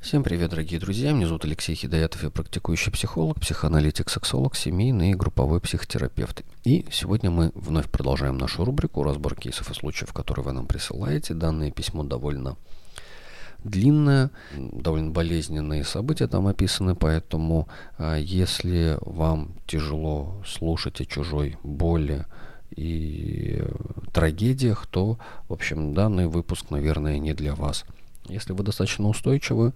Всем привет, дорогие друзья. Меня зовут Алексей Хидаятов, я практикующий психолог, психоаналитик, сексолог, семейный и групповой психотерапевт. И сегодня мы вновь продолжаем нашу рубрику «Разбор кейсов и случаев, которые вы нам присылаете». Данное письмо довольно длинное, довольно болезненные события там описаны, поэтому а, если вам тяжело слушать о чужой боли, и трагедиях, то, в общем, данный выпуск, наверное, не для вас. Если вы достаточно устойчивы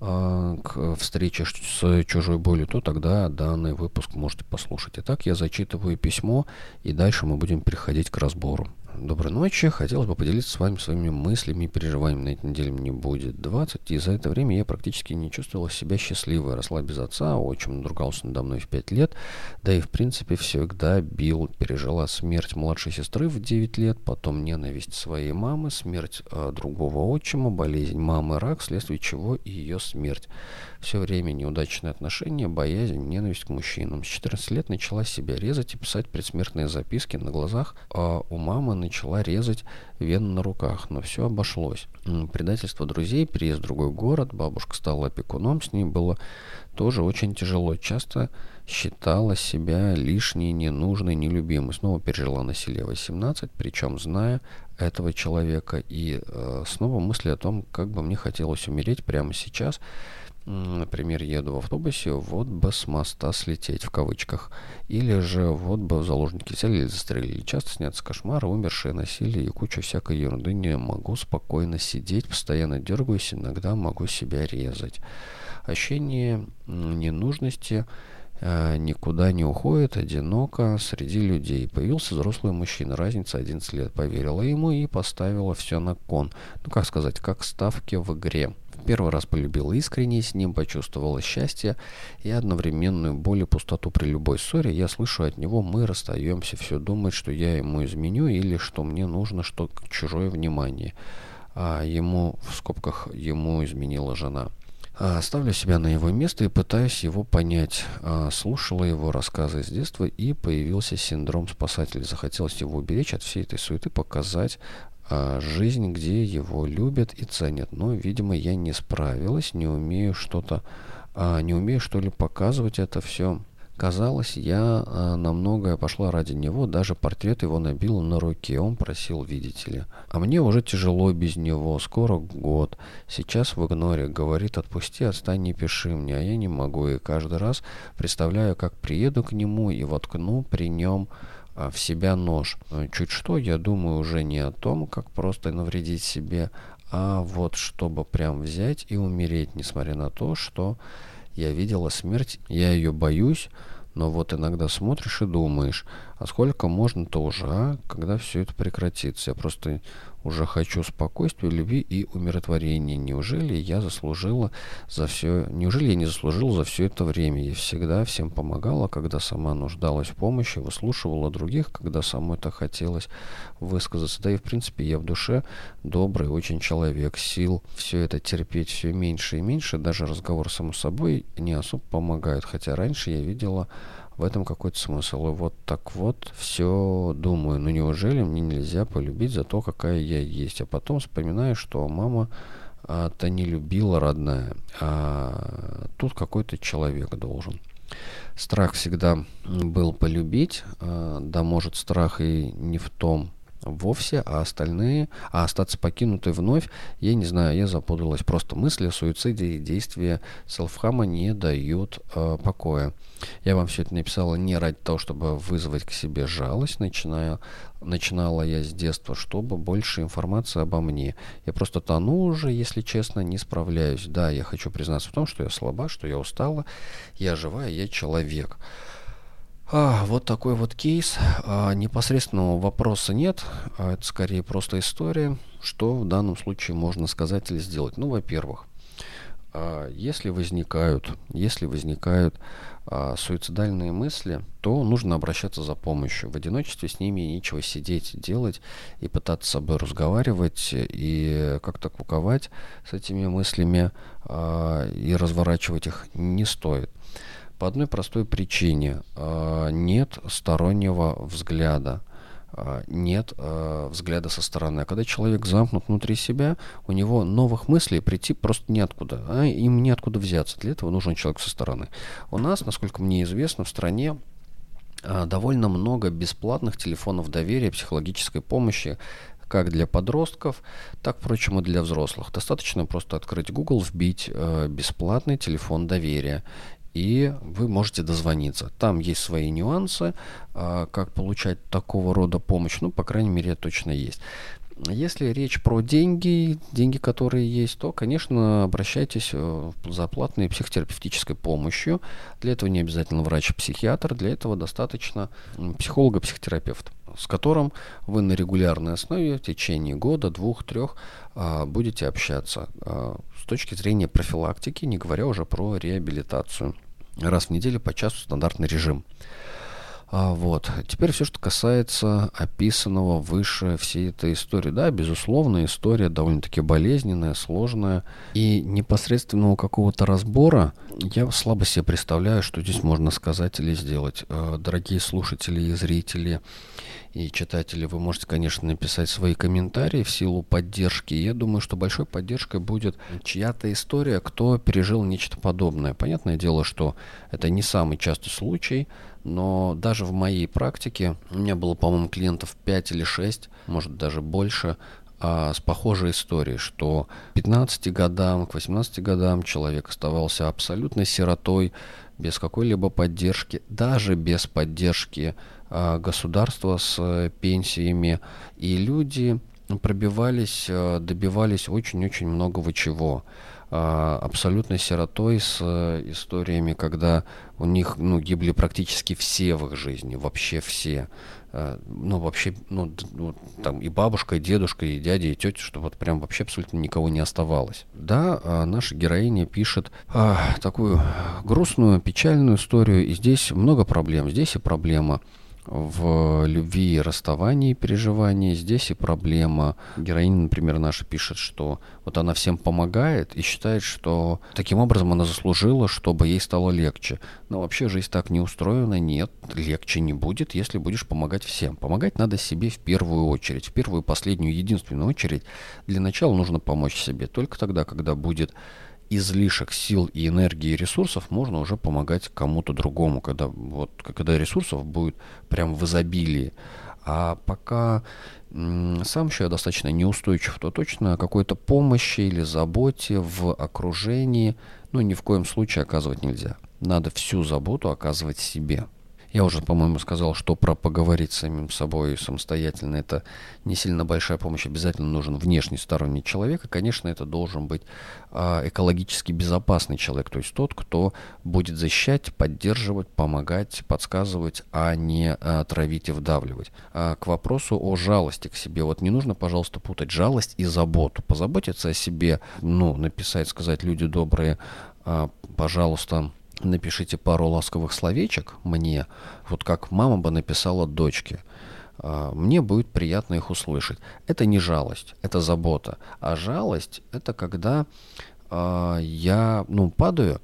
э, к встрече с чужой болью, то тогда данный выпуск можете послушать. Итак, я зачитываю письмо, и дальше мы будем переходить к разбору. Доброй ночи. Хотелось бы поделиться с вами своими мыслями и переживаниями. На этой неделе мне будет 20, и за это время я практически не чувствовала себя счастливой. Росла без отца, отчим надругался надо мной в 5 лет, да и в принципе всегда бил. Пережила смерть младшей сестры в 9 лет, потом ненависть своей мамы, смерть э, другого отчима, болезнь мамы, рак, вследствие чего и ее смерть. Все время неудачные отношения, боязнь, ненависть к мужчинам. С 14 лет начала себя резать и писать предсмертные записки на глазах, а у мамы начала резать вены на руках, но все обошлось. Предательство друзей, переезд в другой город, бабушка стала опекуном, с ней было тоже очень тяжело. Часто считала себя лишней, ненужной, нелюбимой. Снова пережила насилие 18, причем зная этого человека. И э, снова мысли о том, как бы мне хотелось умереть прямо сейчас – Например, еду в автобусе, вот бы с моста слететь, в кавычках. Или же вот бы заложники взяли или застрелили. Часто снятся кошмары, умершие, насилие и куча всякой ерунды. Не могу спокойно сидеть, постоянно дергаюсь, иногда могу себя резать. Ощущение ненужности э, никуда не уходит, одиноко среди людей. Появился взрослый мужчина, разница 11 лет. Поверила ему и поставила все на кон. Ну, как сказать, как ставки в игре. Первый раз полюбила искренне, с ним почувствовала счастье и одновременную боль и пустоту при любой ссоре. Я слышу от него, мы расстаемся, все думает, что я ему изменю или что мне нужно что чужое внимание. А ему, в скобках, ему изменила жена. А, ставлю себя на его место и пытаюсь его понять. А, слушала его рассказы с детства и появился синдром спасателя. Захотелось его уберечь от всей этой суеты, показать а, жизнь, где его любят и ценят. Но, видимо, я не справилась, не умею что-то, а, не умею что ли показывать это все. Казалось, я а, на многое пошла ради него, даже портрет его набила на руке, он просил, видите ли. А мне уже тяжело без него, скоро год. Сейчас в игноре, говорит, отпусти, отстань, не пиши мне, а я не могу. И каждый раз представляю, как приеду к нему и воткну при нем в себя нож. Э, чуть что, я думаю уже не о том, как просто навредить себе, а вот чтобы прям взять и умереть, несмотря на то, что я видела смерть, я ее боюсь, но вот иногда смотришь и думаешь, а сколько можно тоже, а, когда все это прекратится. Я просто уже хочу спокойствия, любви и умиротворения. Неужели я заслужила за все... Неужели я не заслужила за все это время? Я всегда всем помогала, когда сама нуждалась в помощи, выслушивала других, когда самой это хотелось высказаться. Да и, в принципе, я в душе добрый очень человек. Сил все это терпеть все меньше и меньше. Даже разговор само собой не особо помогает. Хотя раньше я видела в этом какой-то смысл. И вот так вот все думаю, ну неужели мне нельзя полюбить за то, какая я есть? А потом вспоминаю, что мама а-то не любила родная, а тут какой-то человек должен. Страх всегда был полюбить, а, да может страх и не в том, вовсе, а остальные, а остаться покинутой вновь, я не знаю, я запуталась. Просто мысли о суициде и действия селфхама не дают э, покоя. Я вам все это написала не ради того, чтобы вызвать к себе жалость, начиная, начинала я с детства, чтобы больше информации обо мне. Я просто тону уже, если честно, не справляюсь. Да, я хочу признаться в том, что я слаба, что я устала, я живая, я человек. А, вот такой вот кейс. А, непосредственного вопроса нет. А это скорее просто история. Что в данном случае можно сказать или сделать? Ну, во-первых, а, если возникают, если возникают а, суицидальные мысли, то нужно обращаться за помощью. В одиночестве с ними нечего сидеть, делать и пытаться с собой разговаривать и как-то куковать с этими мыслями а, и разворачивать их не стоит. По одной простой причине. А, нет стороннего взгляда. а, нет э, взгляда со стороны. А когда человек замкнут внутри себя, у него новых мыслей прийти просто неоткуда. А им неоткуда взяться. Для этого нужен человек со стороны. У нас, насколько мне известно, в стране довольно много бесплатных телефонов доверия, психологической помощи, как для подростков, так, впрочем, и для взрослых. Достаточно просто открыть Google, вбить э, бесплатный телефон доверия, и вы можете дозвониться. Там есть свои нюансы, э, как получать такого рода помощь, ну, по крайней мере, точно есть. Если речь про деньги, деньги, которые есть, то, конечно, обращайтесь э, за платной психотерапевтической помощью. Для этого не обязательно врач-психиатр, для этого достаточно психолога-психотерапевта с которым вы на регулярной основе в течение года, двух, трех а, будете общаться а, с точки зрения профилактики, не говоря уже про реабилитацию. Раз в неделю по часу стандартный режим. А, вот. Теперь все, что касается описанного выше всей этой истории. Да, безусловно, история довольно-таки болезненная, сложная. И непосредственного какого-то разбора я слабо себе представляю, что здесь можно сказать или сделать. А, дорогие слушатели и зрители и читатели, вы можете, конечно, написать свои комментарии в силу поддержки. Я думаю, что большой поддержкой будет чья-то история, кто пережил нечто подобное. Понятное дело, что это не самый частый случай, но даже в моей практике у меня было, по-моему, клиентов 5 или 6, может даже больше, а, с похожей историей, что к 15 годам, к 18 годам человек оставался абсолютно сиротой, без какой-либо поддержки, даже без поддержки а, государства с пенсиями. И люди пробивались, а, добивались очень-очень многого чего. А, абсолютно сиротой с э, историями, когда у них ну, гибли практически все в их жизни, вообще все. А, ну, вообще, ну, ну, там и бабушка, и дедушка, и дядя, и тетя, что вот прям вообще абсолютно никого не оставалось. Да, а, наша героиня пишет а, такую грустную, печальную историю, и здесь много проблем. Здесь и проблема в любви и расставании переживаний. Здесь и проблема. Героиня, например, наша пишет, что вот она всем помогает и считает, что таким образом она заслужила, чтобы ей стало легче. Но вообще жизнь так не устроена. Нет, легче не будет, если будешь помогать всем. Помогать надо себе в первую очередь. В первую, последнюю, единственную очередь. Для начала нужно помочь себе. Только тогда, когда будет излишек сил и энергии и ресурсов можно уже помогать кому-то другому, когда, вот, когда ресурсов будет прям в изобилии. А пока сам еще достаточно неустойчив, то точно какой-то помощи или заботе в окружении, ну, ни в коем случае оказывать нельзя. Надо всю заботу оказывать себе. Я уже, по-моему, сказал, что про поговорить с самим собой самостоятельно это не сильно большая помощь. Обязательно нужен внешний сторонний человек. И, конечно, это должен быть э, экологически безопасный человек. То есть тот, кто будет защищать, поддерживать, помогать, подсказывать, а не э, травить и вдавливать. А к вопросу о жалости к себе. Вот не нужно, пожалуйста, путать жалость и заботу. Позаботиться о себе, ну, написать, сказать, люди добрые, пожалуйста, напишите пару ласковых словечек мне, вот как мама бы написала дочке. А, мне будет приятно их услышать. Это не жалость, это забота. А жалость это когда э, я ну, падаю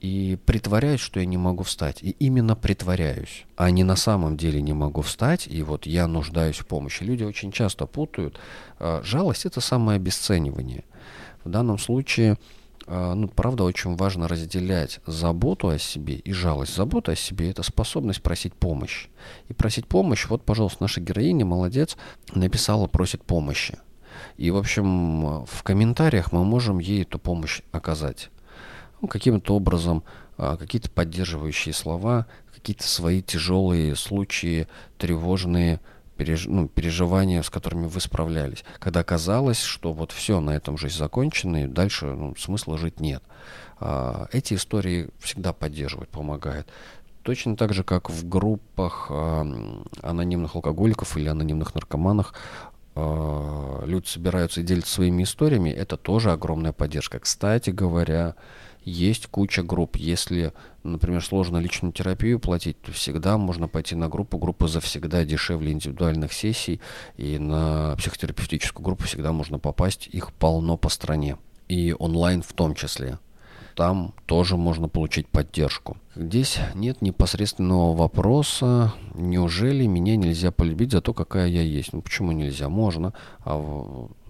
и притворяюсь, что я не могу встать. И именно притворяюсь, а не на самом деле не могу встать, и вот я нуждаюсь в помощи. Люди очень часто путают. Э, жалость это самое обесценивание. В данном случае а, ну, правда, очень важно разделять заботу о себе и жалость. Забота о себе – это способность просить помощь. И просить помощь, вот, пожалуйста, наша героиня, молодец, написала, просит помощи. И, в общем, в комментариях мы можем ей эту помощь оказать. Ну, каким-то образом, а, какие-то поддерживающие слова, какие-то свои тяжелые случаи, тревожные, переж, ну, переживания, с которыми вы справлялись. Когда казалось, что вот все, на этом жизнь закончена, и дальше ну, смысла жить нет. А, эти истории всегда поддерживают, помогают. Точно так же, как в группах а, анонимных алкоголиков или анонимных наркоманах а, люди собираются и делятся своими историями, это тоже огромная поддержка. Кстати говоря, есть куча групп. Если, например, сложно личную терапию платить, то всегда можно пойти на группу. Группа завсегда дешевле индивидуальных сессий. И на психотерапевтическую группу всегда можно попасть. Их полно по стране. И онлайн в том числе. там тоже можно получить поддержку. Здесь нет непосредственного вопроса, неужели меня нельзя полюбить за то, какая я есть. Ну почему нельзя? Можно. А,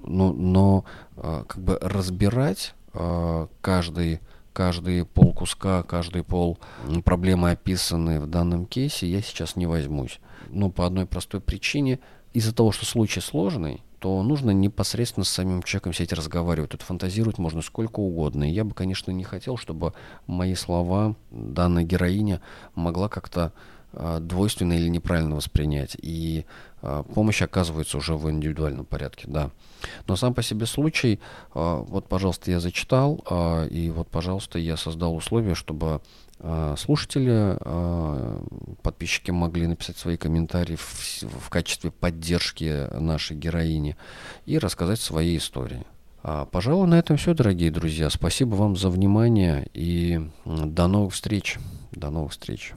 но, но а, как бы разбирать а, каждый каждый пол куска, каждый пол проблемы, описанные в данном кейсе, я сейчас не возьмусь. Ну, по одной простой причине. Из-за того, что случай сложный, то нужно непосредственно с самим человеком сидеть разговаривать. Тут фантазировать можно сколько угодно. И я бы, конечно, не хотел, чтобы мои слова данная героиня могла как-то двойственно или неправильно воспринять. И э, помощь оказывается уже в индивидуальном порядке, да. Но сам по себе случай, э, вот, пожалуйста, я зачитал, и вот, пожалуйста, я создал условия, чтобы а, слушатели, а, подписчики могли написать свои комментарии в, в качестве поддержки нашей героини и рассказать свои истории. А, пожалуй, на этом все, дорогие друзья. Спасибо вам за внимание и до новых встреч. До новых встреч.